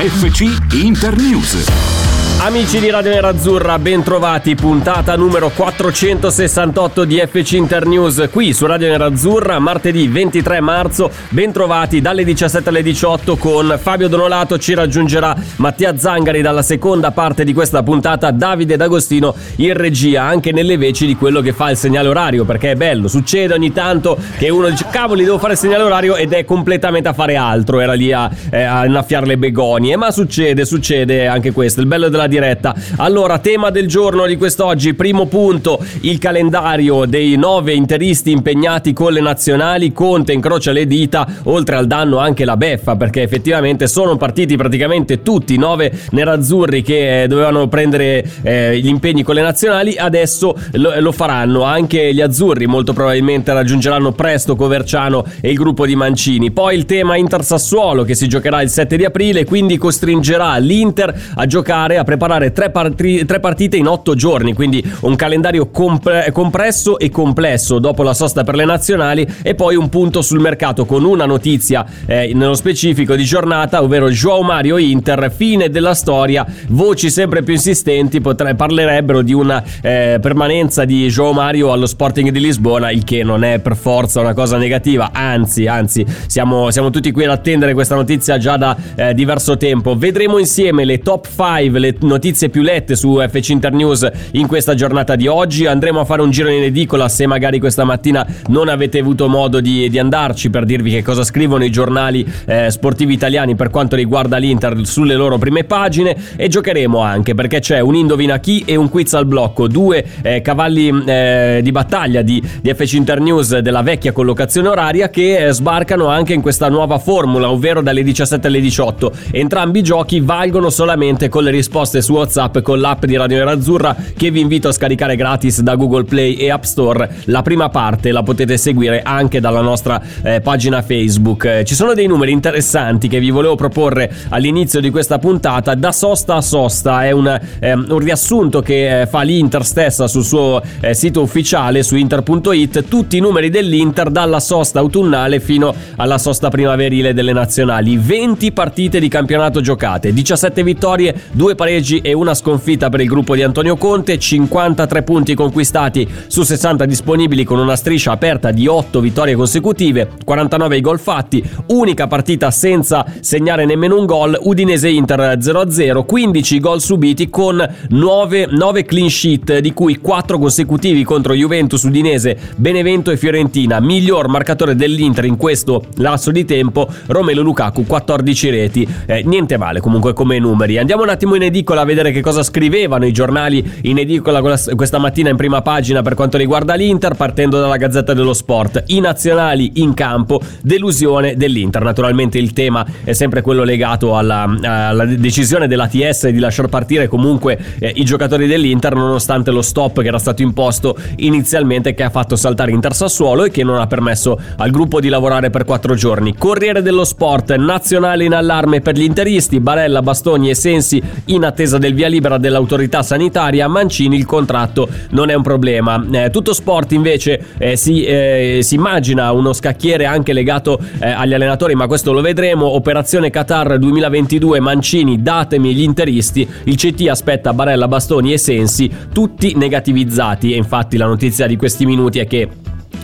FC Internews. Amici di Radio Nerazzurra, bentrovati, puntata numero 468 di FC Internews qui su Radio Nerazzurra, martedì 23 marzo, bentrovati dalle 17 alle 18 con Fabio Donolato, ci raggiungerà Mattia Zangari dalla seconda parte di questa puntata, Davide D'Agostino in regia, anche nelle veci di quello che fa il segnale orario, perché è bello, succede ogni tanto che uno dice cavoli devo fare il segnale orario ed è completamente a fare altro, era lì a, eh, a innaffiare le begonie, ma succede, succede anche questo, il bello della diretta. Allora, tema del giorno di quest'oggi, primo punto, il calendario dei nove interisti impegnati con le nazionali, Conte incrocia le dita, oltre al danno anche la beffa, perché effettivamente sono partiti praticamente tutti, nove nerazzurri che eh, dovevano prendere eh, gli impegni con le nazionali, adesso lo, lo faranno, anche gli azzurri molto probabilmente raggiungeranno presto Coverciano e il gruppo di Mancini. Poi il tema Inter-Sassuolo che si giocherà il 7 di aprile, quindi costringerà l'Inter a giocare, a preparare tre, partri- tre partite in otto giorni, quindi un calendario compre- compresso e complesso dopo la sosta per le nazionali e poi un punto sul mercato con una notizia eh, nello specifico di giornata, ovvero Joao Mario Inter, fine della storia, voci sempre più insistenti potre- parlerebbero di una eh, permanenza di Joao Mario allo Sporting di Lisbona, il che non è per forza una cosa negativa, anzi, anzi, siamo, siamo tutti qui ad attendere questa notizia già da eh, diverso tempo. Vedremo insieme le top 5, le notizie più lette su FC Internews in questa giornata di oggi. Andremo a fare un giro in edicola se magari questa mattina non avete avuto modo di, di andarci per dirvi che cosa scrivono i giornali eh, sportivi italiani per quanto riguarda l'Inter sulle loro prime pagine e giocheremo anche perché c'è un indovina chi e un quiz al blocco, due eh, cavalli eh, di battaglia di, di FC Internews della vecchia collocazione oraria che eh, sbarcano anche in questa nuova formula, ovvero dalle 17 alle 18. Entrambi i giochi valgono solamente con le risposte su WhatsApp con l'app di Radio Nerazzurra che vi invito a scaricare gratis da Google Play e App Store. La prima parte la potete seguire anche dalla nostra eh, pagina Facebook. Eh, ci sono dei numeri interessanti che vi volevo proporre all'inizio di questa puntata. Da sosta a sosta è un, eh, un riassunto che eh, fa l'Inter stessa sul suo eh, sito ufficiale su inter.it. Tutti i numeri dell'Inter dalla sosta autunnale fino alla sosta primaverile delle nazionali. 20 partite di campionato giocate, 17 vittorie, 2 pareggi e una sconfitta per il gruppo di Antonio Conte, 53 punti conquistati su 60 disponibili con una striscia aperta di 8 vittorie consecutive, 49 i gol fatti, unica partita senza segnare nemmeno un gol, Udinese Inter 0-0, 15 gol subiti con 9, 9 clean sheet di cui 4 consecutivi contro Juventus, Udinese, Benevento e Fiorentina, miglior marcatore dell'Inter in questo lasso di tempo, Romelo Lukaku 14 reti, eh, niente male comunque come numeri. Andiamo un attimo in edicola a vedere che cosa scrivevano i giornali in edicola questa mattina in prima pagina per quanto riguarda l'Inter, partendo dalla Gazzetta dello Sport. I nazionali in campo, delusione dell'Inter. Naturalmente il tema è sempre quello legato alla, alla decisione dell'ATS di lasciar partire comunque eh, i giocatori dell'Inter, nonostante lo stop che era stato imposto inizialmente, che ha fatto saltare Inter Sassuolo e che non ha permesso al gruppo di lavorare per quattro giorni. Corriere dello Sport, nazionale in allarme per gli interisti, Barella, Bastoni e Sensi in attesa del via libera dell'autorità sanitaria, Mancini il contratto non è un problema. Eh, tutto sport invece eh, si, eh, si, immagina uno scacchiere anche legato eh, agli allenatori, ma questo lo vedremo. Operazione Qatar 2022, Mancini, datemi gli interisti. Il CT aspetta Barella, Bastoni e Sensi, tutti negativizzati. E infatti la notizia di questi minuti è che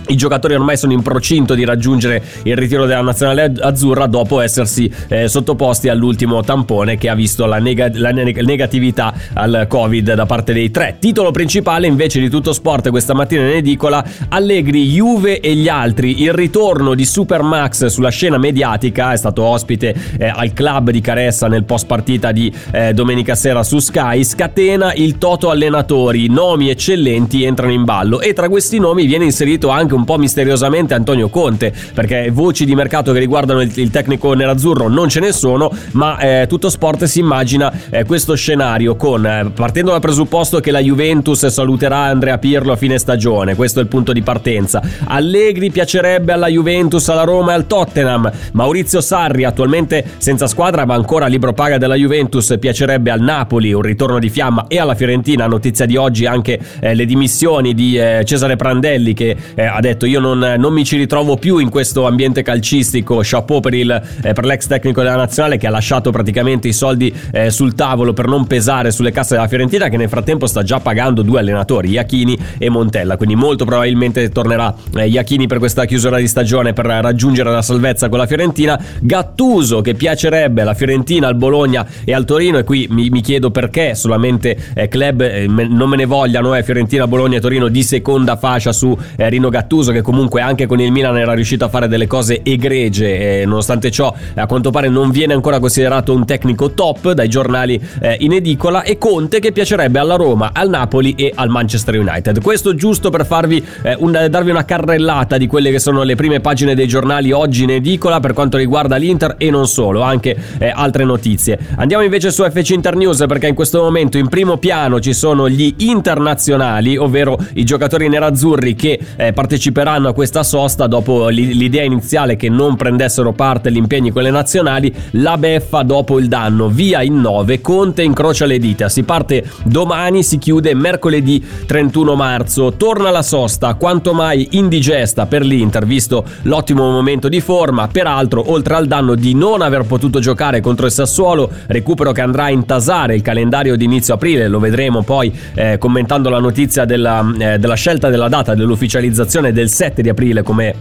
i giocatori ormai sono in procinto di raggiungere il ritiro della nazionale azzurra dopo essersi eh, sottoposti all'ultimo tampone che ha visto la, neg- la neg- negatività al Covid da parte dei tre. Titolo principale invece di tutto sport questa mattina in edicola: Allegri, Juve e gli altri. Il ritorno di Supermax sulla scena mediatica è stato ospite eh, al club di Caressa nel post partita di eh, domenica sera su Sky. Scatena il toto allenatori, nomi eccellenti entrano in ballo e tra questi nomi viene inserito anche un po' misteriosamente Antonio Conte, perché voci di mercato che riguardano il, il tecnico nerazzurro non ce ne sono, ma eh, tutto sport si immagina eh, questo scenario con, eh, partendo dal presupposto che la Juventus saluterà Andrea Pirlo a fine stagione, questo è il punto di partenza. Allegri piacerebbe alla Juventus, alla Roma e al Tottenham. Maurizio Sarri, attualmente senza squadra ma ancora libro paga della Juventus, piacerebbe al Napoli, un ritorno di fiamma e alla Fiorentina, notizia di oggi anche eh, le dimissioni di eh, Cesare Prandelli che eh, ha detto io non, non, mi ci ritrovo più in questo ambiente calcistico, chapeau per, il, eh, per l'ex tecnico della nazionale che ha lasciato praticamente i soldi eh, sul tavolo per non pesare sulle casse della Fiorentina che nel frattempo sta già pagando due allenatori, Iachini e Montella, quindi molto probabilmente tornerà eh, Iachini per questa chiusura di stagione per raggiungere la salvezza con la Fiorentina, Gattuso che piacerebbe alla Fiorentina, al Bologna e al Torino. E qui mi, mi chiedo perché solamente eh, club eh, me, non me ne vogliano eh, Fiorentina, Bologna e Torino di seconda fascia su eh, Rino Gattuso che comunque anche con il Milan era riuscito a fare delle cose egregie nonostante ciò a quanto pare non viene ancora considerato un tecnico top dai giornali eh, in edicola e Conte che piacerebbe alla Roma, al Napoli e al Manchester United. Questo giusto per farvi eh, un, darvi una carrellata di quelle che sono le prime pagine dei giornali oggi in edicola per quanto riguarda l'Inter e non solo, anche eh, altre notizie. Andiamo invece su FC Internews perché in questo momento in primo piano ci sono gli internazionali, ovvero i giocatori nerazzurri che eh, parteciperanno a questa sosta dopo l'idea iniziale che non prendessero parte agli impegni con le nazionali, la beffa dopo il danno, via in 9, Conte incrocia le dita, si parte domani, si chiude mercoledì 31 marzo, torna la sosta quanto mai indigesta per l'Inter visto l'ottimo momento di forma, peraltro oltre al danno di non aver potuto giocare contro il Sassuolo, recupero che andrà a intasare il calendario di inizio aprile, lo vedremo poi eh, commentando la notizia della, eh, della scelta della data dell'ufficializzazione del 7 di aprile come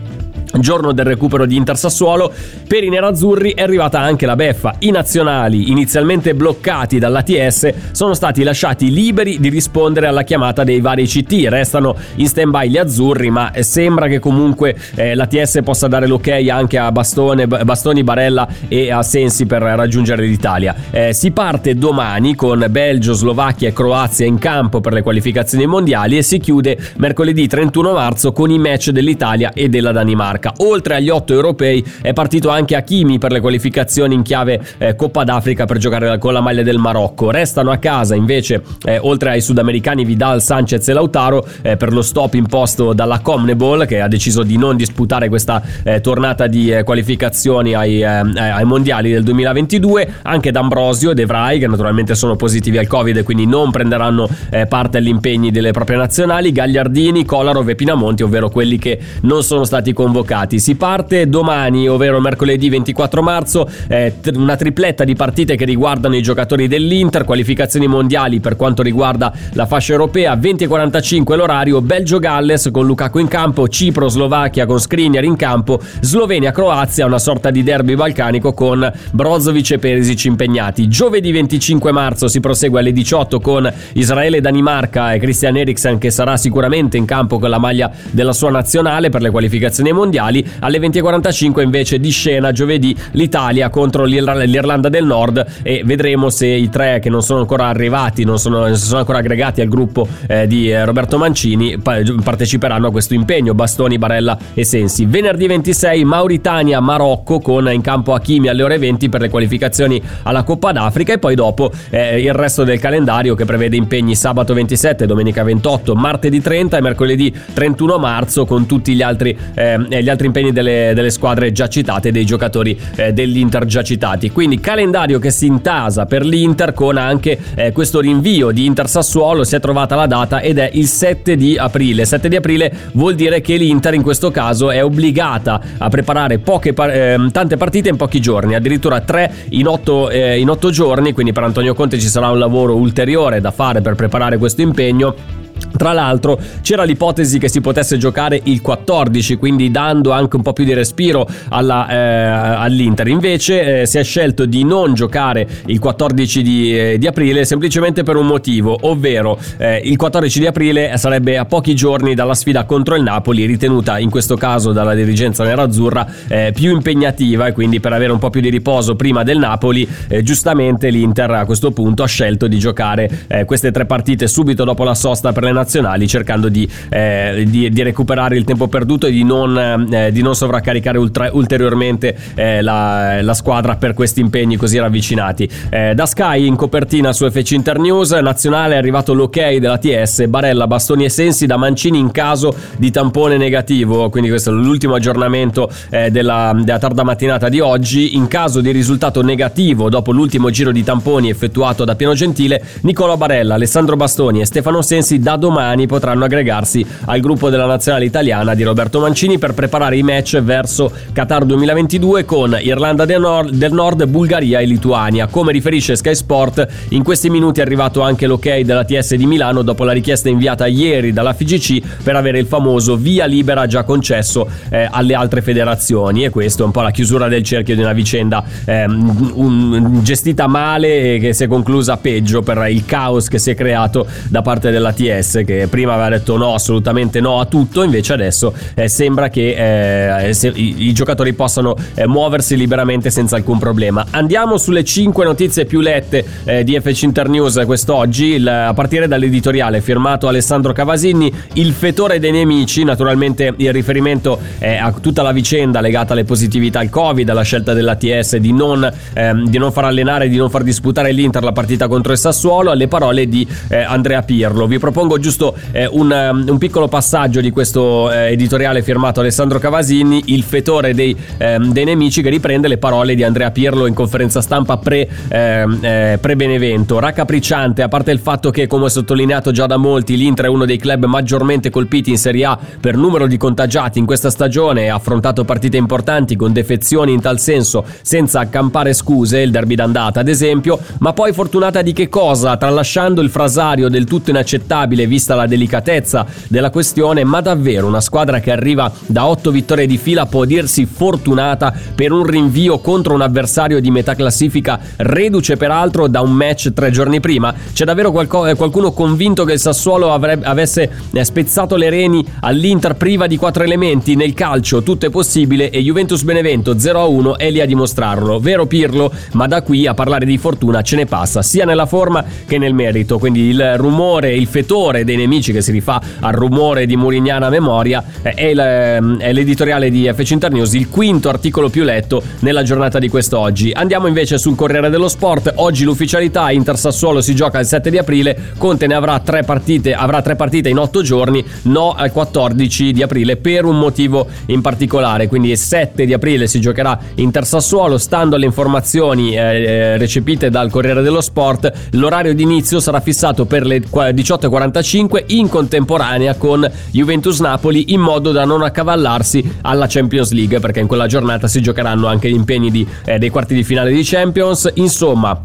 giorno del recupero di Inter Sassuolo, per i nerazzurri è arrivata anche la beffa. I nazionali, inizialmente bloccati dall'ATS, sono stati lasciati liberi di rispondere alla chiamata dei vari CT. Restano in stand-by gli azzurri, ma sembra che comunque eh, l'ATS possa dare l'ok anche a Bastone, Bastoni, Barella e a Sensi per raggiungere l'Italia. Eh, si parte domani con Belgio, Slovacchia e Croazia in campo per le qualificazioni mondiali e si chiude mercoledì 31 marzo con i match dell'Italia e della Danimarca. Danimarca. Oltre agli otto europei è partito anche Hakimi per le qualificazioni in chiave eh, Coppa d'Africa per giocare con la maglia del Marocco. Restano a casa invece, eh, oltre ai sudamericani Vidal, Sanchez e Lautaro, eh, per lo stop imposto dalla Comnebol che ha deciso di non disputare questa eh, tornata di eh, qualificazioni ai, eh, ai, mondiali del 2022. Anche D'Ambrosio e De Vrij, che naturalmente sono positivi al Covid e quindi non prenderanno parte agli impegni delle proprie nazionali. Gagliardini, Kolarov e Pinamonti, ovvero quelli che non sono stati convocati giocati. Si parte domani, ovvero mercoledì 24 marzo, eh, una tripletta di partite che riguardano i giocatori dell'Inter, qualificazioni mondiali per quanto riguarda la fascia europea, 20.45 l'orario, Belgio-Galles con Lukaku in campo, Cipro-Slovacchia con Skriniar in campo, Slovenia-Croazia, una sorta di derby balcanico con Brozovic e Perisic impegnati. Giovedì 25 marzo si prosegue alle 18 con Israele-Danimarca e Christian Eriksen che sarà sicuramente in campo con la maglia della sua nazionale per le qualificazioni mondiali mondiali. Alle 20.45 invece di scena giovedì l'Italia contro l'Irlanda del Nord e vedremo se i tre che non sono ancora arrivati, non sono, sono ancora aggregati al gruppo eh, di eh, Roberto Mancini, parteciperanno a questo impegno. Bastoni, Barella e Sensi. Venerdì 26 Mauritania, Marocco con in campo Hakimi alle ore 20 per le qualificazioni alla Coppa d'Africa e poi dopo eh, il resto del calendario che prevede impegni sabato 27, domenica 28, martedì 30 e mercoledì 31 marzo con tutti gli altri eh, gli altri impegni delle, delle squadre già citate, dei giocatori eh, dell'Inter già citati. Quindi calendario che si intasa per l'Inter con anche eh, questo rinvio di Inter Sassuolo, si è trovata la data ed è il 7 di aprile. 7 di aprile vuol dire che l'Inter in questo caso è obbligata a preparare poche, eh, tante partite in pochi giorni, addirittura 3 in 8, eh, in 8 giorni, quindi per Antonio Conte ci sarà un lavoro ulteriore da fare per preparare questo impegno tra l'altro c'era l'ipotesi che si potesse giocare il 14, quindi dando anche un po' più di respiro alla, eh, all'Inter. Invece eh, si è scelto di non giocare il 14 di, eh, di aprile semplicemente per un motivo, ovvero eh, il 14 di aprile sarebbe a pochi giorni dalla sfida contro il Napoli, ritenuta in questo caso dalla dirigenza nerazzurra eh, più impegnativa e quindi per avere un po' più di riposo prima del Napoli, eh, giustamente l'Inter a questo punto ha scelto di giocare queste tre partite subito dopo la sosta per le nazionali cercando di, eh, di, di recuperare il tempo perduto e di non, eh, di non sovraccaricare ultra, ulteriormente eh, la, la, squadra per questi impegni così ravvicinati. Eh, da Sky in copertina su FC Internews nazionale è arrivato l'ok della TS, Barella, Bastoni e Sensi da Mancini in caso di tampone negativo, quindi questo è l'ultimo aggiornamento eh, della, della tarda mattinata di oggi. In caso di risultato negativo dopo l'ultimo giro di tamponi effettuato da Piano Gentile, Nicola Barella, Alessandro Bastoni e Stefano Sensi da domani potranno aggregarsi al gruppo della nazionale italiana di Roberto Mancini per preparare i match verso Qatar 2022 con Irlanda del Nord, del Nord, Bulgaria e Lituania. Come riferisce Sky Sport, in questi minuti è arrivato anche l'ok della TS di Milano dopo la richiesta inviata ieri dalla FGC per avere il famoso via libera già concesso eh, alle altre federazioni e questo è un po' la chiusura del cerchio di una vicenda eh, un, gestita male e che si è conclusa peggio per il caos che si è creato da parte della TS che prima aveva detto no assolutamente no a tutto invece adesso eh, sembra che eh, se, i, i, giocatori possano eh, muoversi liberamente senza alcun problema. Andiamo sulle 5 notizie più lette eh, di FC Internews quest'oggi il, a partire dall'editoriale firmato Alessandro Cavasini il fetore dei nemici naturalmente il riferimento è a tutta la vicenda legata alle positività al covid alla scelta dell'ATS di non, ehm, di non far allenare di non far disputare l'Inter la partita contro il Sassuolo alle parole di eh, Andrea Pirlo. Vi propongo giusto eh, un, um, un, piccolo passaggio di questo eh, editoriale firmato Alessandro Cavasini il fetore dei, ehm, dei, nemici che riprende le parole di Andrea Pirlo in conferenza stampa pre, ehm, eh, pre Benevento raccapricciante a parte il fatto che come sottolineato già da molti l'Inter è uno dei club maggiormente colpiti in Serie A per numero di contagiati in questa stagione e ha affrontato partite importanti con defezioni in tal senso senza accampare scuse il derby d'andata ad esempio ma poi fortunata di che cosa tralasciando il frasario del tutto inaccettabile vista la delicatezza della questione ma davvero una squadra che arriva da 8 vittorie di fila può dirsi fortunata per un rinvio contro un avversario di metà classifica reduce peraltro da un match tre giorni prima. C'è davvero qualco- qualcuno convinto che il Sassuolo avrebbe, avesse eh, spezzato le reni all'Inter priva di quattro elementi? Nel calcio tutto è possibile e Juventus Benevento 0-1 è lì a dimostrarlo. Vero Pirlo? Ma da qui a parlare di fortuna ce ne passa sia nella forma che nel merito. Quindi il rumore il fetore dei nemici che si rifà al rumore di Murignana memoria eh, ehm, è l'editoriale di FC Internews il quinto articolo più letto nella giornata di quest'oggi andiamo invece sul Corriere dello Sport oggi l'ufficialità Inter Sassuolo si gioca il 7 di aprile Conte ne avrà tre partite avrà tre partite in otto giorni no al 14 di aprile per un motivo in particolare. Quindi il 7 di aprile si giocherà Inter Sassuolo. Stando alle informazioni eh, eh recepite dal Corriere dello Sport, l'orario di inizio sarà fissato per le 18.45 in contemporanea con Juventus Napoli in modo da non accavallarsi alla Champions League perché in quella giornata si giocheranno anche gli impegni di, eh, dei quarti di finale di Champions. Insomma,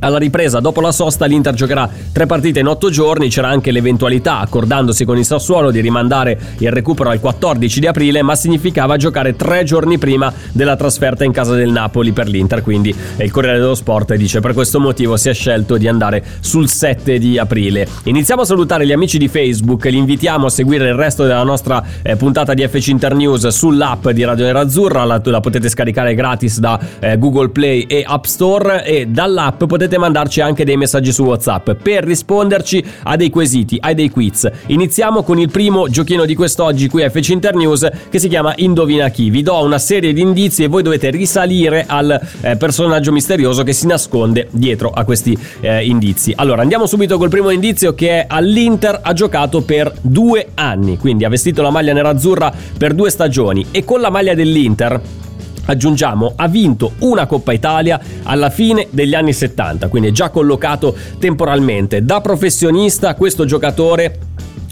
alla ripresa, dopo la sosta, l'Inter giocherà tre partite in otto giorni. C'era anche l'eventualità, accordandosi con il Sassuolo, di rimandare il recupero al 14 di aprile, ma significava giocare tre giorni prima della trasferta in casa del Napoli per l'Inter. Quindi il Corriere dello Sport dice: Per questo motivo si è scelto di andare sul 7 di aprile. Iniziamo a salutare gli amici di Facebook. Li invitiamo a seguire il resto della nostra eh, puntata di FC Internews sull'app di Radio Nerazzurra. La, la potete scaricare gratis da eh, Google Play e App Store. E dall'app potete potete mandarci anche dei messaggi su WhatsApp per risponderci a dei quesiti, a dei quiz. Iniziamo con il primo giochino di quest'oggi qui a FC Internews che si chiama Indovina chi. Vi do una serie di indizi e voi dovete risalire al eh, personaggio misterioso che si nasconde dietro a questi eh, indizi. Allora, andiamo subito col primo indizio che è all'Inter ha giocato per due anni, quindi ha vestito la maglia nerazzurra per due stagioni e con la maglia dell'Inter aggiungiamo, ha vinto una Coppa Italia alla fine degli anni 70, quindi è già collocato temporalmente. Da professionista questo giocatore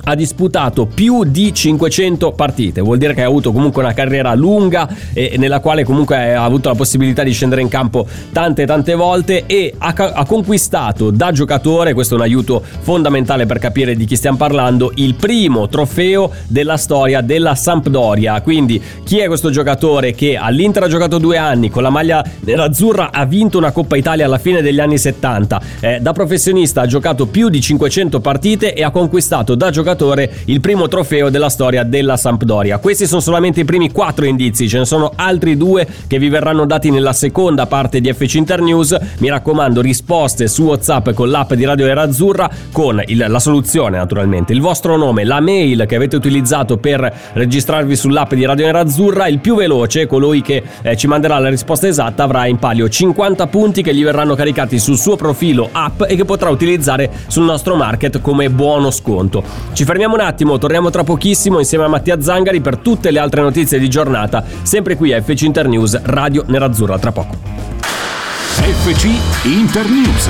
ha disputato più di 500 partite, vuol dire che ha avuto comunque una carriera lunga e nella quale comunque ha avuto la possibilità di scendere in campo tante tante volte e ha, ha conquistato da giocatore, questo è un aiuto fondamentale per capire di chi stiamo parlando, il primo trofeo della storia della Sampdoria. Quindi chi è questo giocatore che all'Inter ha giocato due anni, con la maglia nerazzurra ha vinto una Coppa Italia alla fine degli anni 70, eh, da professionista ha giocato più di 500 partite e ha conquistato da giocatore giocatore il primo trofeo della storia della Sampdoria. Questi sono solamente i primi quattro indizi, ce ne sono altri due che vi verranno dati nella seconda parte di FC Internews. Mi raccomando, risposte su WhatsApp con l'app di Radio Nerazzurra con il, la soluzione naturalmente, il vostro nome, la mail che avete utilizzato per registrarvi sull'app di Radio Nerazzurra, il più veloce, colui che eh, ci manderà la risposta esatta avrà in palio 50 punti che gli verranno caricati sul suo profilo app e che potrà utilizzare sul nostro market come buono sconto. Ci fermiamo un attimo, torniamo tra pochissimo insieme a Mattia Zangari per tutte le altre notizie di giornata, sempre qui a FC Internews Radio Nerazzurra tra poco. FC Internews.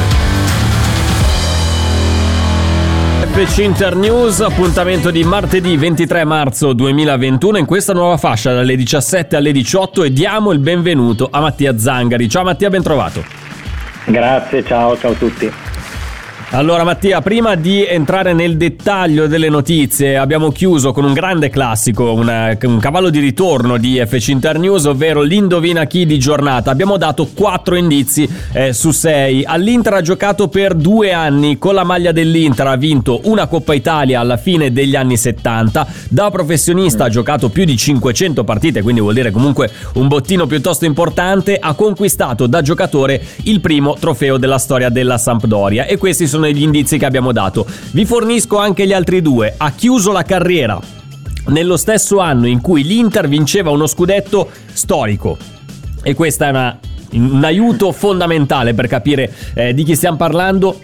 FC Internews, appuntamento di martedì 23 marzo 2021 in questa nuova fascia dalle 17 alle 18 e diamo il benvenuto a Mattia Zangari. Ciao Mattia, ben trovato. Grazie, ciao, ciao a tutti. Allora Mattia, prima di entrare nel dettaglio delle notizie, abbiamo chiuso con un grande classico, una, un cavallo di ritorno di FC Internews, ovvero l'indovina chi di giornata. Abbiamo dato 4 indizi eh, su 6. All'Inter ha giocato per due anni, con la maglia dell'Inter ha vinto una Coppa Italia alla fine degli anni 70. Da professionista ha giocato più di 500 partite, quindi vuol dire comunque un bottino piuttosto importante. Ha conquistato da giocatore il primo trofeo della storia della Sampdoria e questi sono sono gli indizi che abbiamo dato. Vi fornisco anche gli altri due. Ha chiuso la carriera nello stesso anno in cui l'Inter vinceva uno scudetto storico. E questo è una, un aiuto fondamentale per capire eh, di chi stiamo parlando.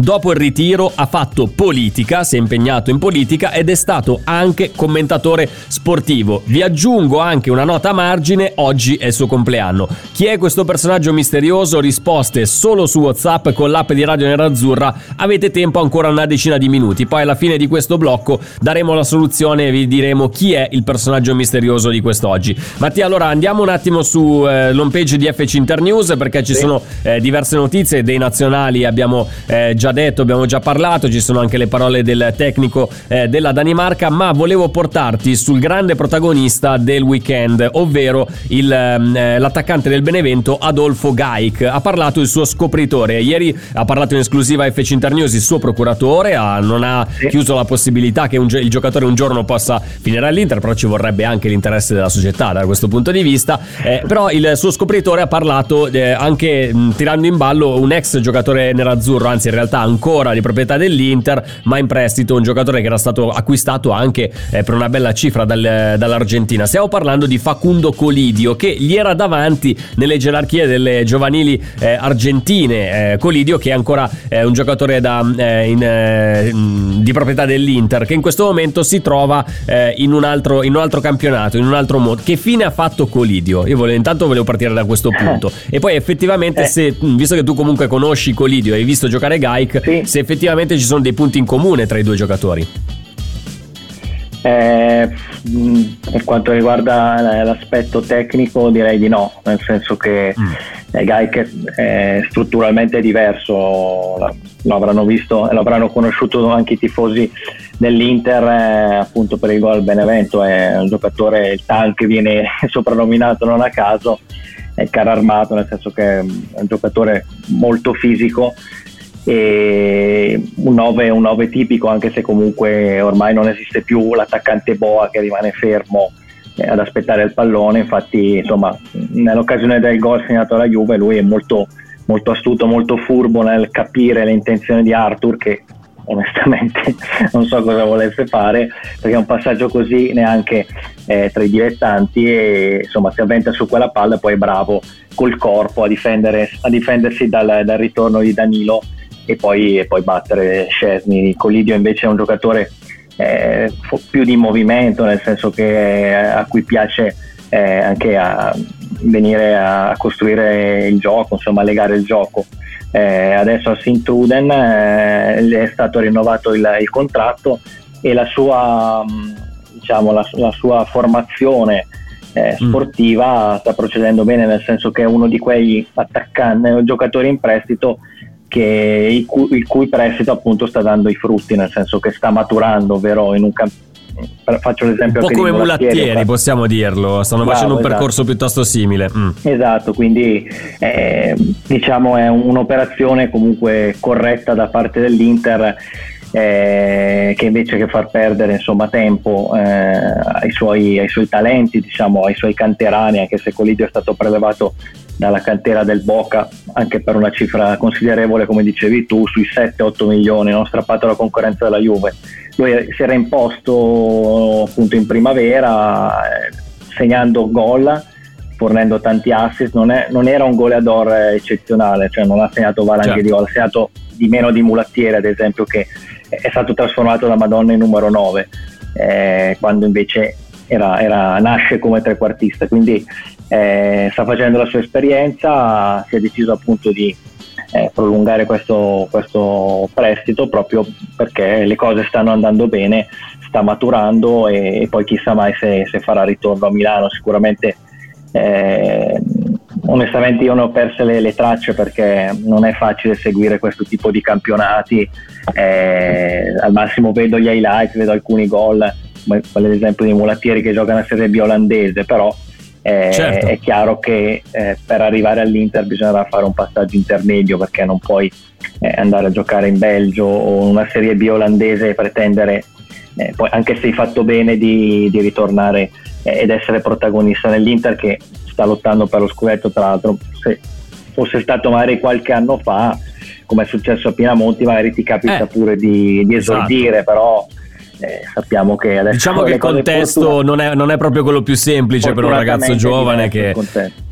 Dopo il ritiro ha fatto politica, si è impegnato in politica ed è stato anche commentatore sportivo. Vi aggiungo anche una nota a margine, oggi è il suo compleanno. Chi è questo personaggio misterioso? Risposte solo su WhatsApp con l'app di Radio Nerazzurra. Avete tempo ancora una decina di minuti. Poi alla fine di questo blocco daremo la soluzione e vi diremo chi è il personaggio misterioso di quest'oggi. Mattia, allora andiamo un attimo su eh, l'home page di FC Internews perché ci sì. sono eh, diverse notizie dei nazionali, abbiamo eh, già detto, abbiamo già parlato, ci sono anche le parole del tecnico eh, della Danimarca, ma volevo portarti sul grande protagonista del weekend, ovvero il, ehm, eh, l'attaccante del Benevento Adolfo Gaik. Ha parlato il suo scopritore, ieri ha parlato in esclusiva a FC Internews il suo procuratore, ha, non ha chiuso la possibilità che un, il giocatore un giorno possa finire all'Inter, però ci vorrebbe anche l'interesse della società da questo punto di vista, eh, però il suo scopritore ha parlato eh, anche mh, tirando in ballo un ex giocatore nerazzurro, anzi in realtà realtà ancora di proprietà dell'Inter, ma in prestito un giocatore che era stato acquistato anche eh, per una bella cifra dal, dall'Argentina. Stiamo parlando di Facundo Colidio che gli era davanti nelle gerarchie delle giovanili eh, argentine. Eh, Colidio che è ancora eh, un giocatore da, eh, in, eh, di proprietà dell'Inter che in questo momento si trova in un, altro, in, un altro, campionato, in un altro modo. Che fine ha fatto Colidio? Io volevo, intanto volevo partire da questo punto. E poi effettivamente se, visto che tu comunque conosci Colidio e hai visto giocare Gaik, Mike, sì. se effettivamente ci sono dei punti in comune tra i due giocatori. Eh, per quanto riguarda l'aspetto tecnico direi di no, nel senso che mm. eh, Gaik è strutturalmente diverso, lo avranno visto e lo avranno conosciuto anche i tifosi dell'Inter eh, appunto per il gol Benevento, è un giocatore, il tank viene soprannominato non a caso, è caro armato nel senso che è un giocatore molto fisico e un 9 un 9 tipico anche se comunque ormai non esiste più l'attaccante Boa che rimane fermo eh, ad aspettare il pallone. Infatti insomma nell'occasione del gol segnato alla Juve lui è molto, molto astuto molto furbo nel capire le intenzioni di Arthur che onestamente non so cosa volesse fare perché un passaggio così neanche eh, tra i dilettanti e insomma si avventa su quella palla e poi è bravo col corpo a, a difendersi dal, dal ritorno di Danilo e poi, e poi battere Scesni. Colidio invece è un giocatore eh, più di movimento, nel senso che a cui piace eh, anche a venire a costruire il gioco, insomma a legare il gioco. Eh, adesso a Sint-Truden eh, è stato rinnovato il, il contratto e la sua, diciamo, la, la sua formazione eh, mm. sportiva mm. sta procedendo bene, nel senso che è uno di quegli attaccanti, giocatori in prestito che, il, cui, il, cui, prestito appunto sta dando i frutti, nel senso che sta maturando, ovvero in un campo faccio l'esempio un po' come mulattieri possiamo dirlo stanno Bravo, facendo un esatto. percorso piuttosto simile mm. esatto quindi eh, diciamo è un'operazione comunque corretta da parte dell'Inter eh, che invece che far perdere insomma, tempo eh, ai, suoi, ai, suoi, talenti, diciamo, ai suoi canterani, anche se Colidio è stato prelevato dalla cantera del Boca anche per una cifra considerevole come dicevi tu sui 7-8 milioni non strappato alla concorrenza della Juve. Lui si era imposto appunto in primavera eh, segnando gol fornendo tanti assist. Non, è, non, era un goleador eccezionale cioè non ha segnato valanghe certo. di gol ha segnato di meno di Mulattiere ad esempio che è stato trasformato da Madonna in numero 9 eh, quando invece era, era, nasce come trequartista. Quindi eh, sta facendo la sua esperienza, si è deciso appunto di eh, prolungare questo, questo, prestito proprio perché le cose stanno andando bene, sta maturando e, e poi chissà mai se, se, farà ritorno a Milano, sicuramente eh, onestamente io ne ho perse le, le, tracce perché non è facile seguire questo tipo di campionati, eh, al massimo vedo gli highlights, vedo alcuni gol, come ad esempio di Mulattieri che gioca nella Serie B olandese, però eh, certo. È chiaro che eh, per arrivare all'Inter bisognerà fare un passaggio intermedio perché non puoi eh, andare a giocare in Belgio o in una Serie B olandese e pretendere, eh, poi, anche se hai fatto bene, di, di ritornare eh, ed essere protagonista nell'Inter che sta lottando per lo scudetto. Tra l'altro, se fosse stato magari qualche anno fa, come è successo a Pinamonti, magari ti capita eh. pure di, di esordire, esatto. però eh, sappiamo che adesso diciamo che il contesto non è, non è, proprio quello più semplice per un ragazzo giovane che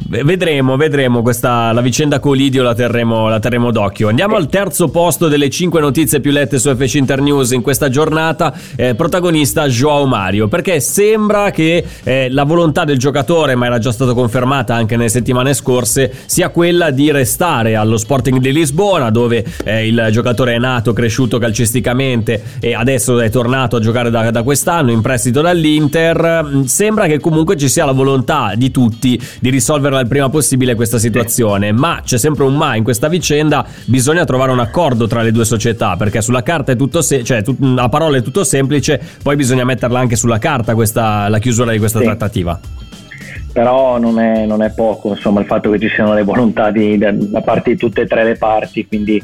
vedremo vedremo questa la vicenda Colidio la terremo, la terremo d'occhio andiamo eh. al terzo posto delle 5 notizie più lette su FC Internews in questa giornata eh, protagonista Joao Mario perché sembra che eh, la volontà del giocatore ma era già stata confermata anche nelle settimane scorse sia quella di restare allo Sporting di Lisbona dove eh, il giocatore è nato cresciuto calcisticamente e adesso è tornato a giocare da, da, quest'anno in prestito dall'Inter. Mm, sembra che comunque ci sia la volontà di tutti di risolverla il prima possibile questa situazione, ma c'è sempre un ma in questa vicenda, bisogna trovare un accordo tra le due società, perché sulla carta è tutto se- cioè tut- a parole è tutto semplice, poi bisogna metterla anche sulla carta questa, la chiusura di questa sì. trattativa però non è, non è, poco insomma, il fatto che ci siano le volontà di, da, da, parte di tutte e tre le parti, quindi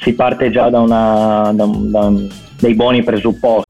si parte già da, una, da, da dei buoni presupposti.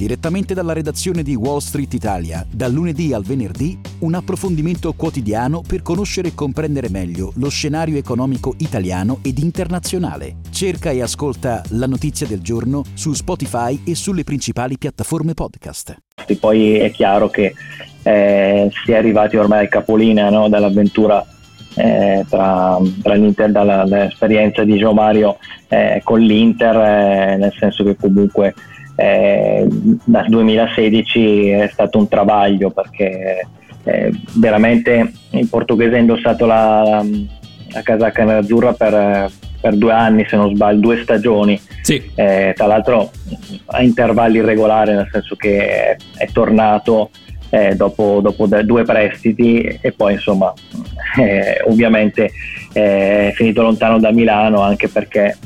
Direttamente dalla redazione di Wall Street Italia, dal lunedì al venerdì, un approfondimento quotidiano per conoscere e comprendere meglio lo scenario economico italiano ed internazionale. Cerca e ascolta la notizia del giorno su Spotify e sulle principali piattaforme podcast. E poi è chiaro che eh, si è arrivati ormai al capolinea no, dall'avventura eh, tra, tra, l'Inter, dall'esperienza di Gio Mario eh, con l'Inter, eh, nel senso che comunque eh, dal 2016 è stato un travaglio perché eh, veramente il portoghese ha indossato la, la casacca nerazzurra per, per, due anni se non sbaglio, due stagioni sì. eh, tra l'altro a intervalli irregolari nel senso che è, è tornato eh, dopo, dopo due prestiti e poi insomma eh, ovviamente eh, è finito lontano da Milano anche perché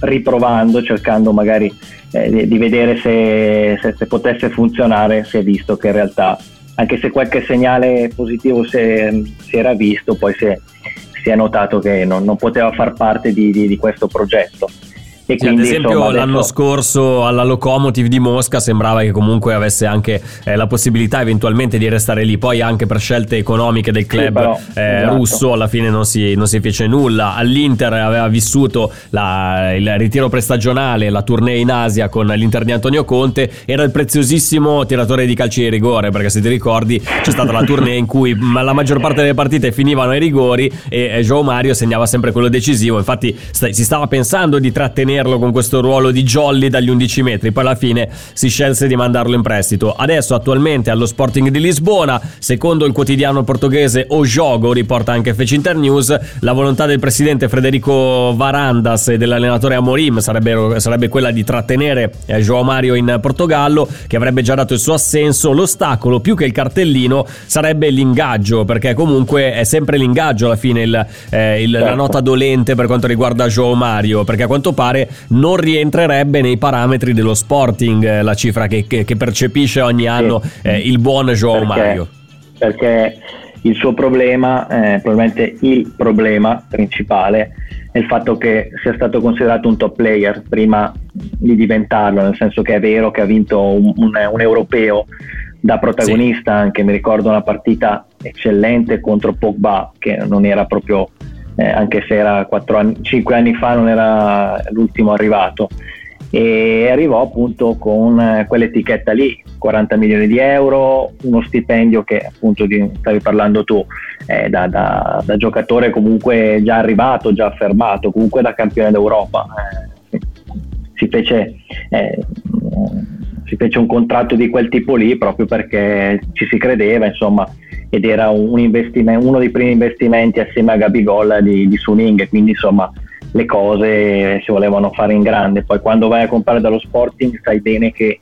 riprovando, cercando magari eh, di, vedere se, se, se, potesse funzionare, si è visto che in realtà, anche se qualche segnale positivo si, si era visto, poi si è, si è notato che non, non poteva far parte di, di, di questo progetto. E sì, quindi, ad esempio insomma, l'anno adesso... scorso alla Locomotive di Mosca sembrava che comunque avesse anche eh, la possibilità eventualmente di restare lì, poi anche per scelte economiche del club sì, però, eh, esatto. russo alla fine non si, non si, fece nulla. All'Inter aveva vissuto la, il ritiro prestagionale, la tournée in Asia con l'Inter di Antonio Conte, era il preziosissimo tiratore di calci di rigore, perché se ti ricordi c'è stata la tournée in cui la maggior parte delle partite finivano ai rigori e Joe Mario segnava sempre quello decisivo, infatti st- si stava pensando di trattenere tenerlo con questo ruolo di jolly dagli 11 metri, poi alla fine si scelse di mandarlo in prestito. Adesso attualmente allo Sporting di Lisbona, secondo il quotidiano portoghese O Jogo, riporta anche Fece Internews, la volontà del presidente Federico Varandas e dell'allenatore Amorim sarebbe, sarebbe quella di trattenere eh, Joao Mario in Portogallo, che avrebbe già dato il suo assenso. L'ostacolo, più che il cartellino, sarebbe l'ingaggio, perché comunque è sempre l'ingaggio alla fine il, eh, il, certo. la nota dolente per quanto riguarda Joao Mario, perché a quanto pare non rientrerebbe nei parametri dello Sporting eh, la cifra che, che, che, percepisce ogni anno sì. eh, il buon Joao perché, Mario. Perché il suo problema, eh, probabilmente il problema principale, è il fatto che sia stato considerato un top player prima di diventarlo, nel senso che è vero che ha vinto un, un, un europeo da protagonista, sì. anche mi ricordo una partita eccellente contro Pogba che non era proprio, eh, anche se era anni, 5 anni fa non era l'ultimo arrivato e arrivò appunto con eh, quell'etichetta lì, 40 milioni di euro, uno stipendio che appunto di, stavi parlando tu, eh, da, da, da, giocatore comunque già arrivato, già affermato, comunque da campione d'Europa. Eh, si, fece, eh, si fece un contratto di quel tipo lì proprio perché ci si credeva, insomma, ed era un uno dei primi investimenti assieme a Gabigol di, di Suning, quindi insomma le cose si volevano fare in grande. Poi quando vai a comprare dallo Sporting sai bene che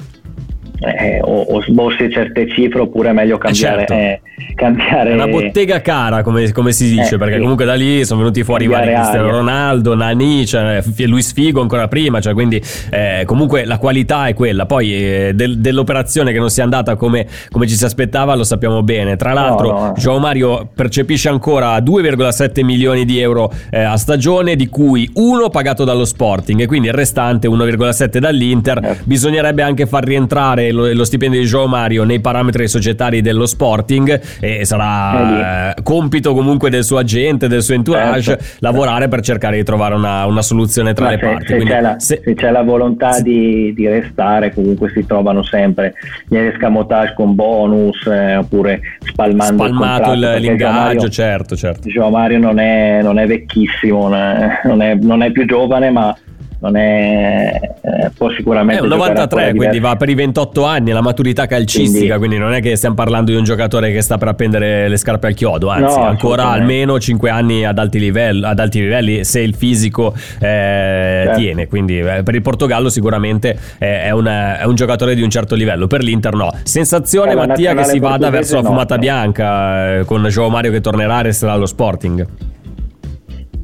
eh, o, o, sbossi certe cifre oppure è meglio cambiare, eh certo. eh, cambiare... È una bottega cara come, come si dice eh, perché sì. comunque da lì sono venuti fuori vari Cristiano Ronaldo, Nani, cioè, Luis Figo ancora prima cioè, quindi eh, comunque la qualità è quella poi eh, del, dell'operazione che non sia andata come, come, ci si aspettava lo sappiamo bene tra l'altro no, no. Joao Mario percepisce ancora 2,7 milioni di euro a stagione di cui uno pagato dallo Sporting e quindi il restante 1,7 dall'Inter bisognerebbe anche far rientrare lo, lo, stipendio di Joao Mario nei parametri societari dello Sporting e sarà eh, compito comunque del suo agente, del suo entourage certo. lavorare per cercare di trovare una, una soluzione tra Ma le se, parti. Se, Quindi, c'è la, se, se, c'è la, volontà di, di, restare comunque si trovano sempre gli escamotage con bonus eh, oppure spalmando spalmato il il, l'ingaggio, Mario, certo, certo. Joao Mario non è, non è vecchissimo, non è, non è più giovane ma non è eh, può sicuramente è un 93 quindi va per i 28 anni la maturità calcistica quindi, quindi, non è che stiamo parlando di un giocatore che sta per appendere le scarpe al chiodo anzi no, ancora almeno 5 anni ad alti livelli, ad alti livelli se il fisico eh, certo. tiene. Quindi eh, per il Portogallo sicuramente è, una, è, un giocatore di un certo livello per l'Inter no. Sensazione Mattia che si vada verso la fumata no. bianca eh, con Joao Mario che tornerà e resterà allo Sporting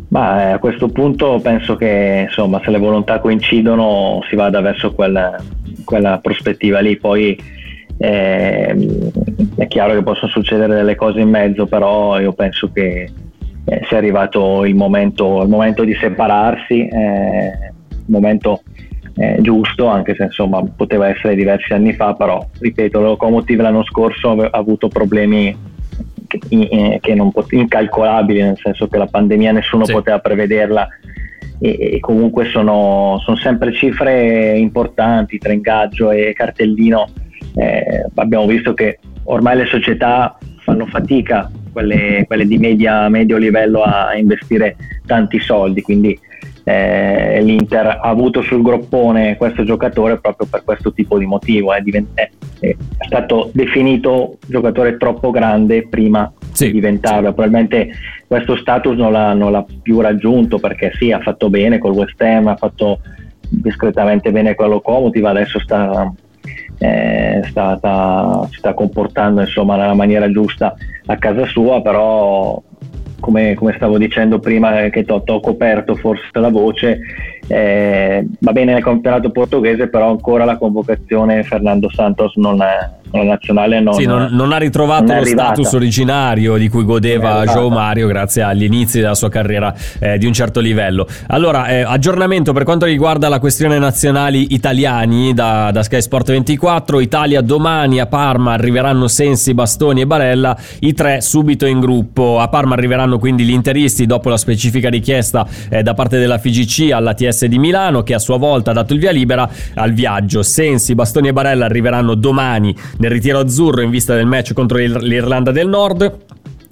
ma eh, a questo punto penso che insomma, se le volontà coincidono si vada verso quella, quella prospettiva lì. Poi eh, è chiaro che possono succedere delle cose in mezzo, però io penso che eh, sia arrivato il momento, il momento di separarsi, eh, il momento eh, giusto, anche se insomma poteva essere diversi anni fa, però ripeto, lo Locomotive l'anno scorso ha avuto problemi che non pot- incalcolabili, nel senso che la pandemia nessuno sì. poteva prevederla e, e comunque sono, sono, sempre cifre importanti tra ingaggio e cartellino. Eh, abbiamo visto che ormai le società fanno fatica, quelle, quelle di media, medio livello, a investire tanti soldi, quindi eh, l'Inter ha avuto sul groppone questo giocatore proprio per questo tipo di motivo, è, divent- è, è stato definito giocatore troppo grande prima sì, di diventarlo, probabilmente questo status non l'ha, non l'ha, più raggiunto perché sì, ha fatto bene col West Ham, ha fatto discretamente bene con la Locomotive, adesso sta, eh, sta, sta, si sta comportando insomma, nella maniera giusta a casa sua, però come, come, stavo dicendo prima che ti ho coperto forse la voce, eh, va bene nel campionato portoghese, però ancora la convocazione Fernando Santos non è, la nazionale non, sì, non, non ha ritrovato non lo status originario di cui godeva Joe Mario grazie agli inizi della sua carriera eh, di un certo livello. Allora, eh, aggiornamento per quanto riguarda la questione nazionali italiani da, da, Sky Sport 24, Italia domani a Parma arriveranno Sensi, Bastoni e Barella, i tre subito in gruppo. A Parma arriveranno quindi gli interisti dopo la specifica richiesta eh, da parte della FGC alla TS di Milano che a sua volta ha dato il via libera al viaggio. Sensi, Bastoni e Barella arriveranno domani nel ritiro azzurro in vista del match contro l'Irlanda del Nord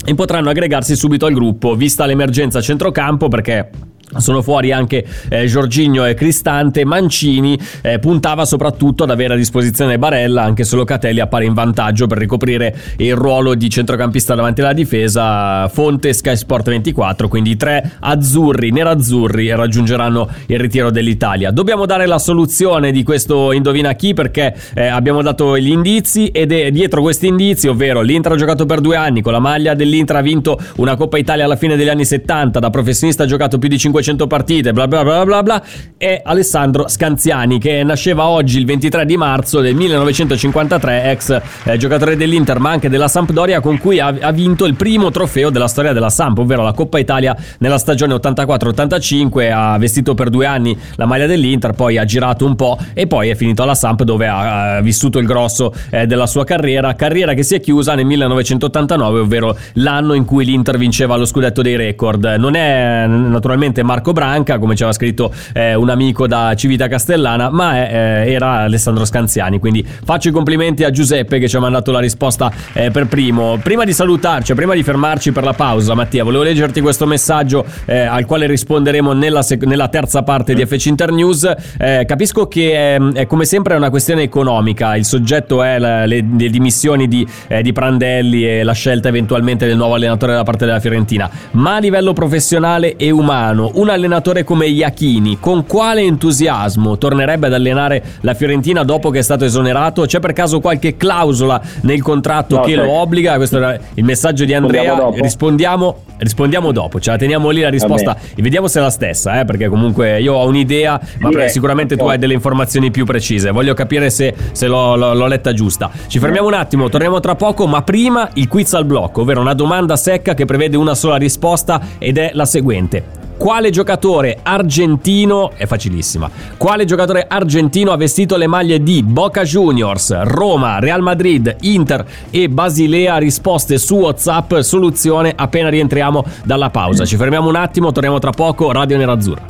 e potranno aggregarsi subito al gruppo, vista l'emergenza centrocampo perché sono fuori anche eh, Giorginio e Cristante. Mancini eh, puntava soprattutto ad avere a disposizione Barella, anche se Locatelli appare in vantaggio per ricoprire il ruolo di centrocampista davanti alla difesa. Fonte Sky Sport 24, quindi i tre azzurri, nerazzurri raggiungeranno il ritiro dell'Italia. Dobbiamo dare la soluzione di questo indovina chi perché eh, abbiamo dato gli indizi ed è dietro questi indizi, ovvero l'Inter ha giocato per due anni, con la maglia dell'Inter ha vinto una Coppa Italia alla fine degli anni 70, da professionista ha giocato più di 5 500 partite, bla bla bla bla bla, è Alessandro Scanziani che nasceva oggi il 23 di marzo del 1953, ex eh, giocatore dell'Inter ma anche della Sampdoria con cui ha, ha, vinto il primo trofeo della storia della Samp, ovvero la Coppa Italia nella stagione 84-85, ha vestito per due anni la maglia dell'Inter, poi ha girato un po' e poi è finito alla Samp dove ha, ha vissuto il grosso eh, della sua carriera, carriera che si è chiusa nel 1989, ovvero l'anno in cui l'Inter vinceva lo scudetto dei record. Non è naturalmente Marco Branca, come ci aveva scritto eh, un amico da Civita Castellana, ma è, eh, era Alessandro Scanziani. Quindi faccio i complimenti a Giuseppe che ci ha mandato la risposta eh, per primo. Prima di salutarci, prima di fermarci per la pausa, Mattia, volevo leggerti questo messaggio eh, al quale risponderemo nella, sec- nella, terza parte di FC Internews. Eh, capisco che è, è, come sempre una questione economica, il soggetto è la, le, le, dimissioni di, eh, di Prandelli e la scelta eventualmente del nuovo allenatore da parte della Fiorentina, ma a livello professionale e umano un allenatore come Iachini, con quale entusiasmo tornerebbe ad allenare la Fiorentina dopo che è stato esonerato? C'è per caso qualche clausola nel contratto no, che lo obbliga? Questo era il messaggio di Andrea. Rispondiamo, rispondiamo dopo, ce la teniamo lì la risposta e vediamo se è la stessa, eh, perché comunque io ho un'idea, ma sì, sicuramente tu hai delle informazioni più precise. Voglio capire se, se l'ho, l'ho, l'ho, letta giusta. Ci fermiamo un attimo, torniamo tra poco, ma prima il quiz al blocco, ovvero una domanda secca che prevede una sola risposta ed è la seguente. Quale giocatore argentino, è facilissima, quale giocatore argentino ha vestito le maglie di Boca Juniors, Roma, Real Madrid, Inter e Basilea? Risposte su WhatsApp, soluzione appena rientriamo dalla pausa. Ci fermiamo un attimo, torniamo tra poco, Radio Nerazzurra.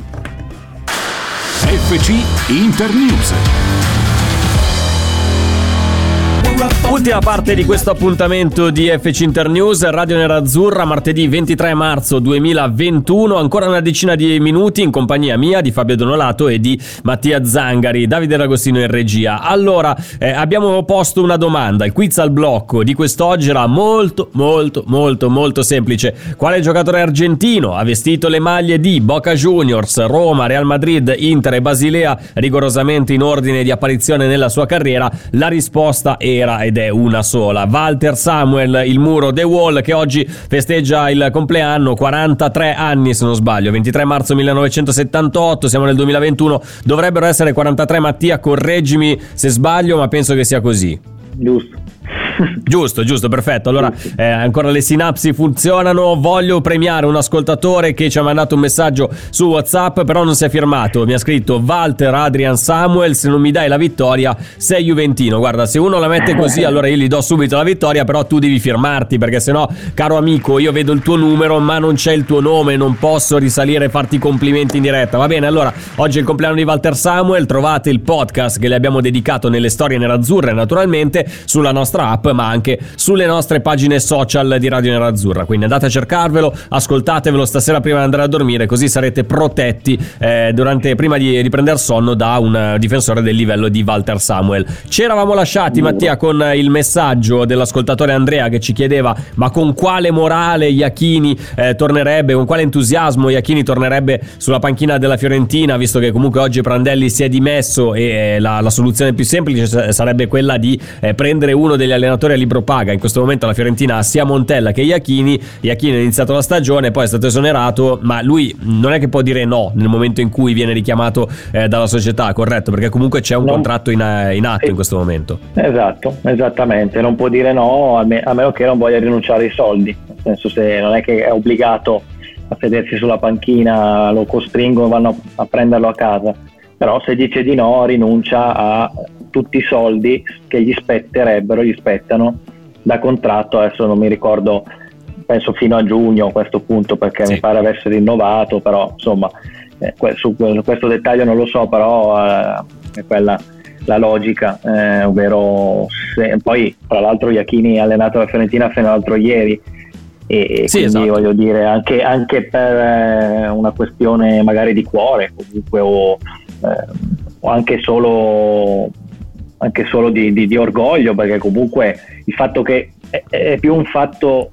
FC Internews. Ultima parte di questo appuntamento di FC Internews, Radio Nerazzurra, martedì 23 marzo 2021, ancora una decina di minuti in compagnia mia di Fabio Donolato e di Mattia Zangari, Davide D'Agostino in regia. Allora, eh, abbiamo posto una domanda, il quiz al blocco di quest'oggi era molto molto molto molto semplice. Quale giocatore argentino ha vestito le maglie di Boca Juniors, Roma, Real Madrid, Inter e Basilea rigorosamente in ordine di apparizione nella sua carriera? La risposta era ed è una sola. Walter Samuel, il muro The Wall, che oggi festeggia il compleanno, 43 anni se non sbaglio, 23 marzo 1978, siamo nel 2021, dovrebbero essere 43 Mattia, correggimi se sbaglio, ma penso che sia così. Giusto. giusto, giusto, perfetto. Allora, eh, ancora le sinapsi funzionano. Voglio premiare un ascoltatore che ci ha mandato un messaggio su WhatsApp, però non si è firmato. Mi ha scritto Walter Adrian Samuel. Se non mi dai la vittoria, sei Juventino. Guarda, se uno la mette così, allora io gli do subito la vittoria, però tu devi firmarti, perché sennò, caro amico, io vedo il tuo numero, ma non c'è il tuo nome, non posso risalire e farti complimenti in diretta. Va bene, allora, oggi è il compleanno di Walter Samuel. Trovate il podcast che le abbiamo dedicato nelle storie nerazzurre, naturalmente, sulla nostra app ma anche sulle nostre pagine social di Radio Nerazzurra. Quindi andate a cercarvelo, ascoltatevelo stasera prima di andare a dormire, così sarete protetti eh, durante, prima di, di prendere sonno da un difensore del livello di Walter Samuel. Ci eravamo lasciati, Mattia, con il messaggio dell'ascoltatore Andrea che ci chiedeva: ma con quale morale Iachini eh, tornerebbe, con quale entusiasmo Iachini tornerebbe sulla panchina della Fiorentina, visto che comunque oggi Prandelli si è dimesso e eh, la, la soluzione più semplice sarebbe quella di eh, prendere uno degli allenatori giocatore a libro paga. In questo momento la Fiorentina sia Montella che Iachini. Iachini ha iniziato la stagione, poi è stato esonerato, ma lui non è che può dire no nel momento in cui viene richiamato eh, dalla società, corretto? Perché comunque c'è un non... contratto in, in atto in questo momento. Esatto, esattamente. Non può dire no a, me, a meno che non voglia rinunciare ai soldi. Nel senso, se non è che è obbligato a sedersi sulla panchina, lo costringono, vanno a prenderlo a casa. Però se dice di no rinuncia a tutti i soldi che gli spetterebbero, gli spettano da contratto, adesso non mi ricordo, penso fino a giugno a questo punto perché sì. mi pare avesse rinnovato, però insomma eh, su questo dettaglio non lo so, però eh, è quella la logica, eh, ovvero se, poi tra l'altro Iachini ha allenato la Fiorentina fino all'altro ieri, e, Sì, quindi esatto. voglio dire anche, anche per eh, una questione magari di cuore comunque o, eh, o anche solo, anche solo di, di- di orgoglio perché comunque il fatto che è, è più un fatto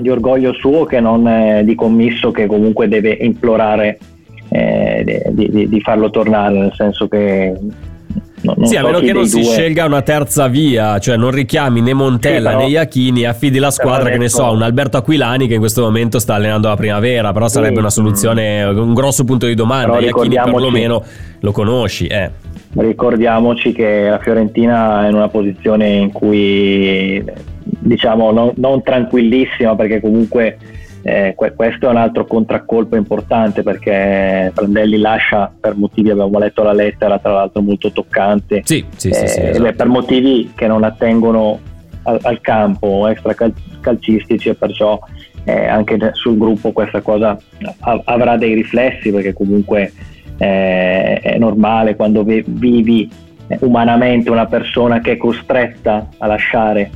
di orgoglio suo che non eh, di commisso che comunque deve implorare eh, di, di- farlo tornare nel senso che no- non sì, a so meno chi che non si due- scelga una terza via, cioè non richiami né Montella Sì, però- né Iachini, affidi la squadra, che ne so, un Alberto Aquilani che in questo momento sta allenando la primavera, però sarebbe una soluzione, un grosso punto di domanda. Però Iachini perlomeno lo conosci, eh. Ricordiamoci che la Fiorentina è in una posizione in cui diciamo non, non tranquillissima perché comunque eh, que- questo è un altro contraccolpo importante perché Prandelli lascia per motivi, abbiamo letto la lettera tra l'altro molto toccante, Sì, sì, sì, sì, eh, esatto. per motivi che non attengono al, al campo extra cal- calcistici e perciò eh, anche sul gruppo questa cosa av- avrà dei riflessi perché comunque eh, è normale quando ve- vivi eh, umanamente una persona che è costretta a lasciare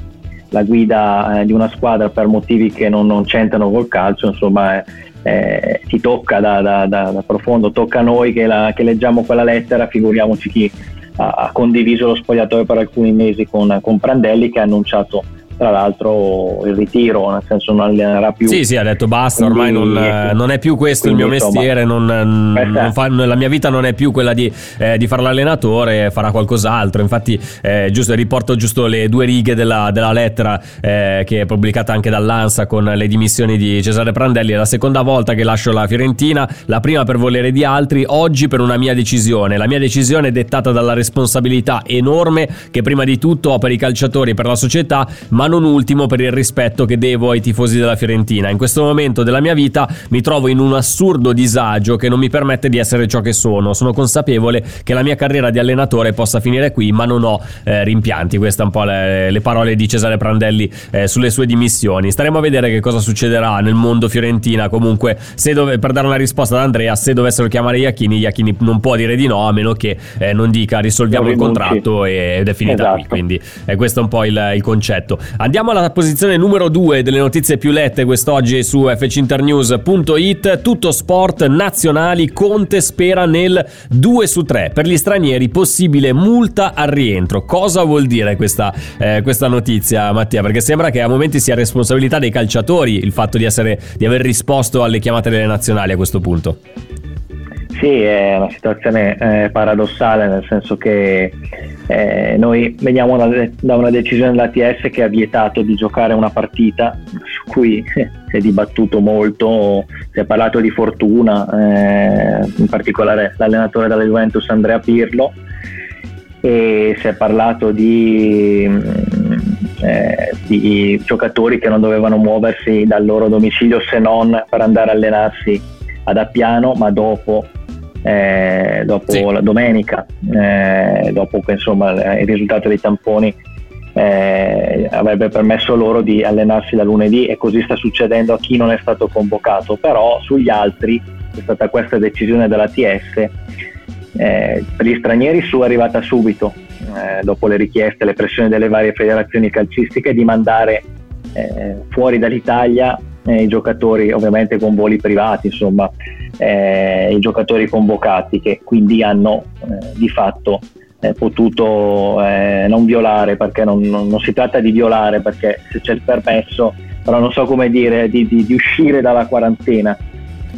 la guida eh, di una squadra per motivi che non, non c'entrano col calcio, insomma eh, eh, ti tocca da, da- da- da profondo, tocca a noi che, la- che leggiamo quella lettera, figuriamoci chi ha, ha condiviso lo spogliatoio per alcuni mesi con, con Prandelli che ha annunciato tra l'altro il ritiro, nel senso non allenerà più. Sì, sì, ha detto basta, ormai Quindi- non, eh, non è più questo il mio quindi, insomma, mestiere, non, questa- non fa- la mia vita non è più quella di, eh, di fare l'allenatore, farà qualcos'altro. Infatti, eh, giusto, riporto giusto le due righe della, della lettera eh, che è pubblicata anche dall'ANSA con le dimissioni di Cesare Prandelli. È la seconda volta che lascio la Fiorentina, la prima per volere di altri, oggi per una mia decisione. La mia decisione è dettata dalla responsabilità enorme che prima di tutto ho per i calciatori per la società, ma non ultimo per il rispetto che devo ai tifosi della Fiorentina. In questo momento della mia vita mi trovo in un assurdo disagio che non mi permette di essere ciò che sono. Sono consapevole che la mia carriera di allenatore possa finire qui, ma non ho eh, rimpianti. Queste un po' le, le parole di Cesare Prandelli eh, sulle sue dimissioni. Staremo a vedere che cosa succederà nel mondo fiorentina. Comunque, se dove- per dare una risposta ad Andrea, se dovessero chiamare Iachini, Iachini non può dire di no, a meno che eh, non dica risolviamo il contratto ed è finita qui. Esatto. Quindi eh, questo è un po' il, il concetto. Andiamo alla posizione numero 2 delle notizie più lette quest'oggi su fcinternews.it. Tutto sport nazionali. Conte spera nel 2 su 3. Per gli stranieri, possibile multa al rientro. Cosa vuol dire questa, eh, questa notizia, Mattia? Perché sembra che a momenti sia responsabilità dei calciatori il fatto di, essere, di aver risposto alle chiamate delle nazionali a questo punto. Sì, è una situazione eh, paradossale, nel senso che eh, noi veniamo da, da una decisione dell'ATS che ha vietato di giocare una partita su cui si è dibattuto molto, si è parlato di fortuna, eh, in particolare l'allenatore della Juventus Andrea Pirlo, e si è parlato di, eh, di giocatori che non dovevano muoversi dal loro domicilio se non per andare a allenarsi ad Appiano, ma dopo, eh, dopo Sì. la domenica, eh, dopo che insomma il risultato dei tamponi eh, avrebbe permesso loro di allenarsi da lunedì e così sta succedendo a chi non è stato convocato, però sugli altri è stata questa decisione dell'ATS eh, per gli stranieri su è arrivata subito, eh, dopo le richieste, le pressioni delle varie federazioni calcistiche di mandare eh, fuori dall'Italia eh, i giocatori, ovviamente con voli privati, insomma, eh, i giocatori convocati che quindi hanno eh, di fatto eh, potuto eh, non violare, perché non, non- non si tratta di violare, perché se c'è il permesso, però non so come dire, di, di- di uscire dalla quarantena.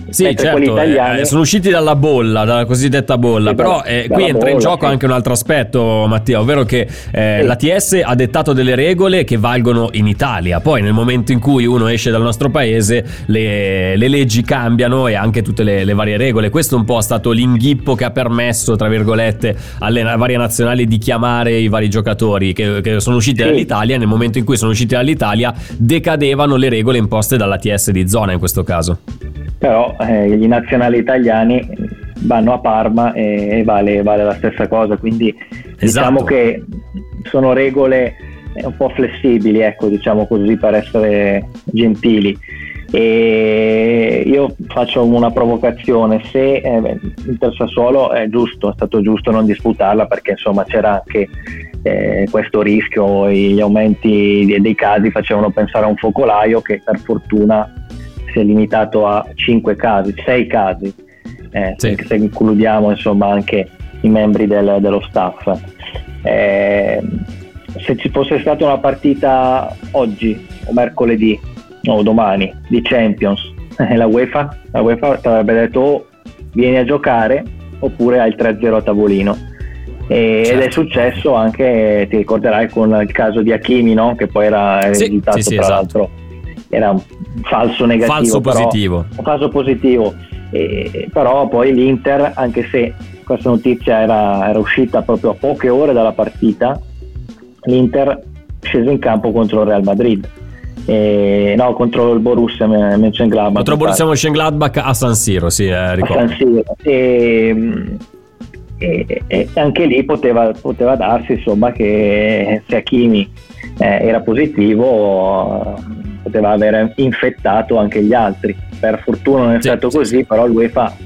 Sì, certo, quelli italiani- eh, sono usciti dalla bolla, dalla cosiddetta bolla, Sì, però eh, qui entra in bolla, gioco sì. anche un altro aspetto, Mattia, ovvero che eh, Sì. l'ATS ha dettato delle regole che valgono in Italia, poi nel momento in cui uno esce dal nostro paese le, le leggi cambiano e anche tutte le, le varie regole, questo un po' è stato l'inghippo che ha permesso, tra virgolette, alle varie nazionali di chiamare i vari giocatori che, che sono usciti dall'Italia, nel momento in cui sono usciti dall'Italia decadevano le regole imposte dall'ATS di zona in questo caso. Però eh, gli nazionali italiani vanno a Parma e, e vale, vale la stessa cosa, quindi diciamo Esatto. che sono regole eh, un po' flessibili, ecco, diciamo così per essere gentili. E io faccio una provocazione, se eh, Inter Sassuolo è giusto, è stato giusto non disputarla perché insomma c'era anche eh, questo rischio, gli aumenti dei casi facevano pensare a un focolaio che per fortuna si è limitato a 5 casi, 6 casi, eh, Sì. se includiamo insomma anche i membri del- dello staff. Eh, se ci fosse stata una partita oggi o mercoledì o domani di Champions, la UEFA, la UEFA avrebbe detto o vieni a giocare oppure hai il 3-0 a tavolino. E- Certo. Ed è successo anche, ti ricorderai, con il caso di Hakimi, no? che poi era Sì, risultato sì, sì, tra esatto. l'altro era un falso negativo. Falso però- positivo. caso positivo. E- però poi l'Inter, anche se questa notizia era, era uscita proprio a poche ore dalla partita, l'Inter è sceso in campo contro il Real Madrid. E- no, contro il Borussia Mönchengladbach. Contro il Borussia Mönchengladbach a San Siro, sì, eh, a ricordo. San Siro. E, e- e anche lì poteva, poteva darsi insomma che se Hakimi eh, era positivo poteva aver infettato anche gli altri. Per fortuna non è Sì, stato sì, così però l'UEFA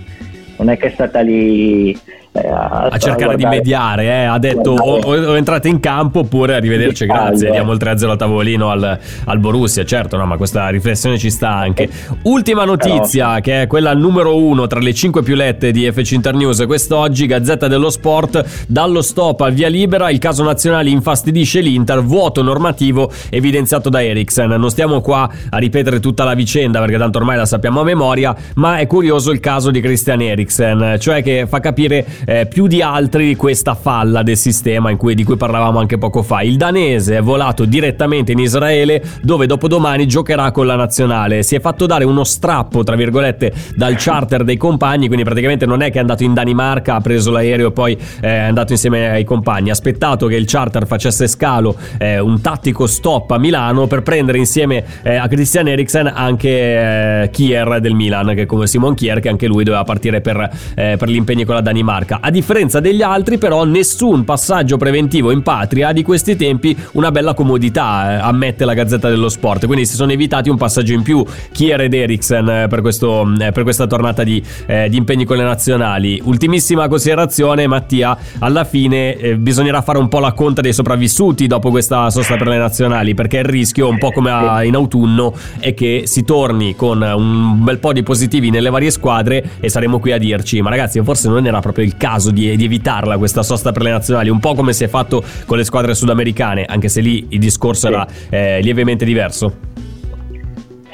non è che è stata lì eh, a cercare di guardare- mediare, eh, ha detto o, o- entrate in campo oppure arrivederci, Di grazie, diamo il 3-0 a tavolino al, al Borussia, certo, no, ma questa riflessione ci sta anche. Ultima notizia, che è quella numero uno tra le cinque più lette di FC Internews quest'oggi, Gazzetta dello Sport, dallo stop al via libera, il caso nazionale infastidisce l'Inter, vuoto normativo evidenziato da Eriksen. Non stiamo qua a ripetere tutta la vicenda perché tanto ormai la sappiamo a memoria, ma è curioso il caso di Christian Eriksen, cioè che fa capire eh, più di altri questa falla del sistema cui- di cui parlavamo anche poco fa. Il danese è volato direttamente in Israele dove dopodomani giocherà con la nazionale. Si è fatto dare uno strappo, tra virgolette, dal charter dei compagni, quindi praticamente non è che è andato in Danimarca, ha preso l'aereo e poi eh, è andato insieme ai compagni. Ha aspettato che il charter facesse scalo, eh, un tattico stop a Milano per prendere insieme eh, a Christian Eriksen anche eh, Kier del Milan, che come Simon Kier, che anche lui doveva partire per, eh, per impegni con la Danimarca. A differenza degli altri, però, nessun passaggio preventivo in patria di questi tempi, una bella comodità, eh, ammette la Gazzetta dello Sport. Quindi si sono evitati un passaggio in più, Kier ed Eriksen, eh, per, questo, eh, per questa tornata di, eh, di impegni con le nazionali. Ultimissima considerazione, Mattia, alla fine eh, bisognerà fare un po' la conta dei sopravvissuti dopo questa sosta per le nazionali, perché il rischio, un po' come a- in autunno, è che si torni con un bel po' di positivi nelle varie squadre e saremo qui a dirci, ma ragazzi, forse non era proprio il caso di, di evitarla questa sosta per le nazionali, un po' come si è fatto con le squadre sudamericane, anche se lì il discorso Sì. era eh, lievemente diverso.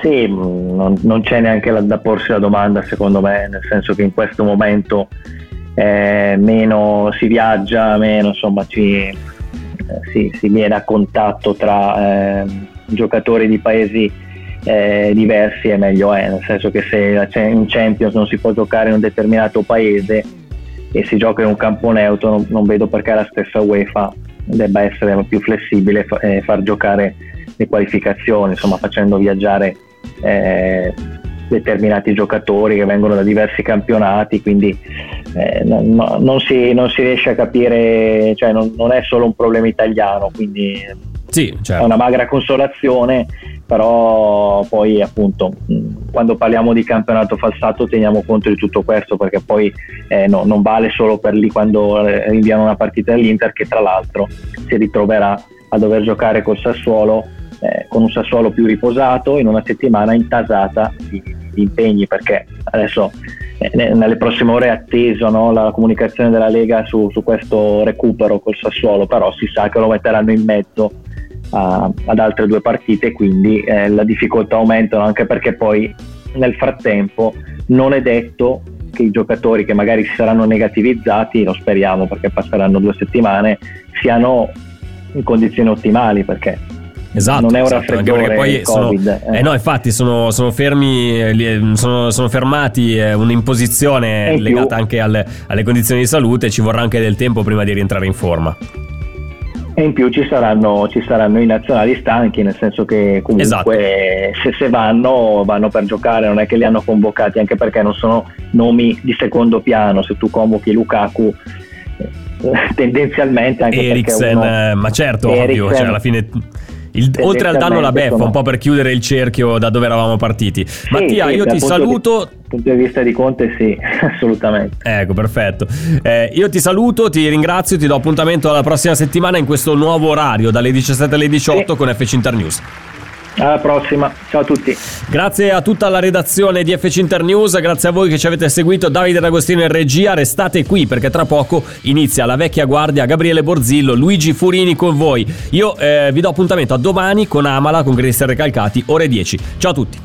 Sì, non, non c'è neanche la- da porsi la domanda secondo me, nel senso che in questo momento eh, meno si viaggia, meno insomma ci, eh, si, si viene a contatto tra eh, giocatori di paesi eh, diversi e meglio è, nel senso che se in Champions non si può giocare in un determinato paese e si gioca in un campo neutro, non, non vedo perché la stessa UEFA debba essere più flessibile e fa- e far giocare le qualificazioni, insomma facendo viaggiare eh, determinati giocatori che vengono da diversi campionati, quindi eh, non, no- non si, non si riesce a capire, cioè non, non è solo un problema italiano, quindi Sì, è certo. una magra consolazione, però poi appunto quando parliamo di campionato falsato teniamo conto di tutto questo perché poi eh, no- non vale solo per lì quando eh, rinviano una partita dell'Inter che tra l'altro si ritroverà a dover giocare col Sassuolo eh, con un Sassuolo più riposato in una settimana intasata di, di impegni perché adesso eh, ne- nelle prossime ore è atteso no, la comunicazione della Lega su, su questo recupero col Sassuolo però si sa che lo metteranno in mezzo a- ad altre due partite, quindi eh, la difficoltà aumentano anche perché poi nel frattempo non è detto che i giocatori che magari si saranno negativizzati, lo speriamo perché passeranno due settimane, siano in condizioni ottimali perché Esatto, non è un esatto, anche perché poi il sono, Covid, eh. eh no, infatti sono, sono fermi, eh, li- sono, sono fermati, eh, un'imposizione legata anche alle, alle condizioni di salute, ci vorrà anche del tempo prima di rientrare in forma. E in più ci saranno, ci saranno i nazionali stanchi, nel senso che comunque Esatto. se, se vanno, vanno per giocare, non è che li hanno convocati, anche perché non sono nomi di secondo piano. Se tu convochi Lukaku, eh, tendenzialmente anche Eriksen, uno, eh, ma certo, ovvio, Eriksen- cioè alla fine Il, oltre al danno la beffa, un po' per chiudere il cerchio da dove eravamo partiti. Sì, Mattia, sì, io ti saluto. Dal punto di vista di Conte, sì, assolutamente. Ecco, perfetto. Eh, io ti saluto, ti ringrazio, ti do appuntamento alla prossima settimana in questo nuovo orario, dalle 17 alle 18 sì. con FC Internews. Alla prossima, ciao a tutti. Grazie a tutta la redazione di FC Internews, grazie a voi che ci avete seguito, Davide D'Agostino in regia, restate qui perché tra poco inizia la vecchia guardia Gabriele Borzillo, Luigi Furini con voi. Io eh, vi do appuntamento a domani con Amala, con Cristian Recalcati, ore 10. Ciao a tutti.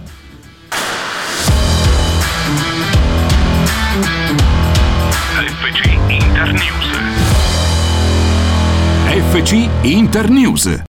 FC Internews. FC Internews.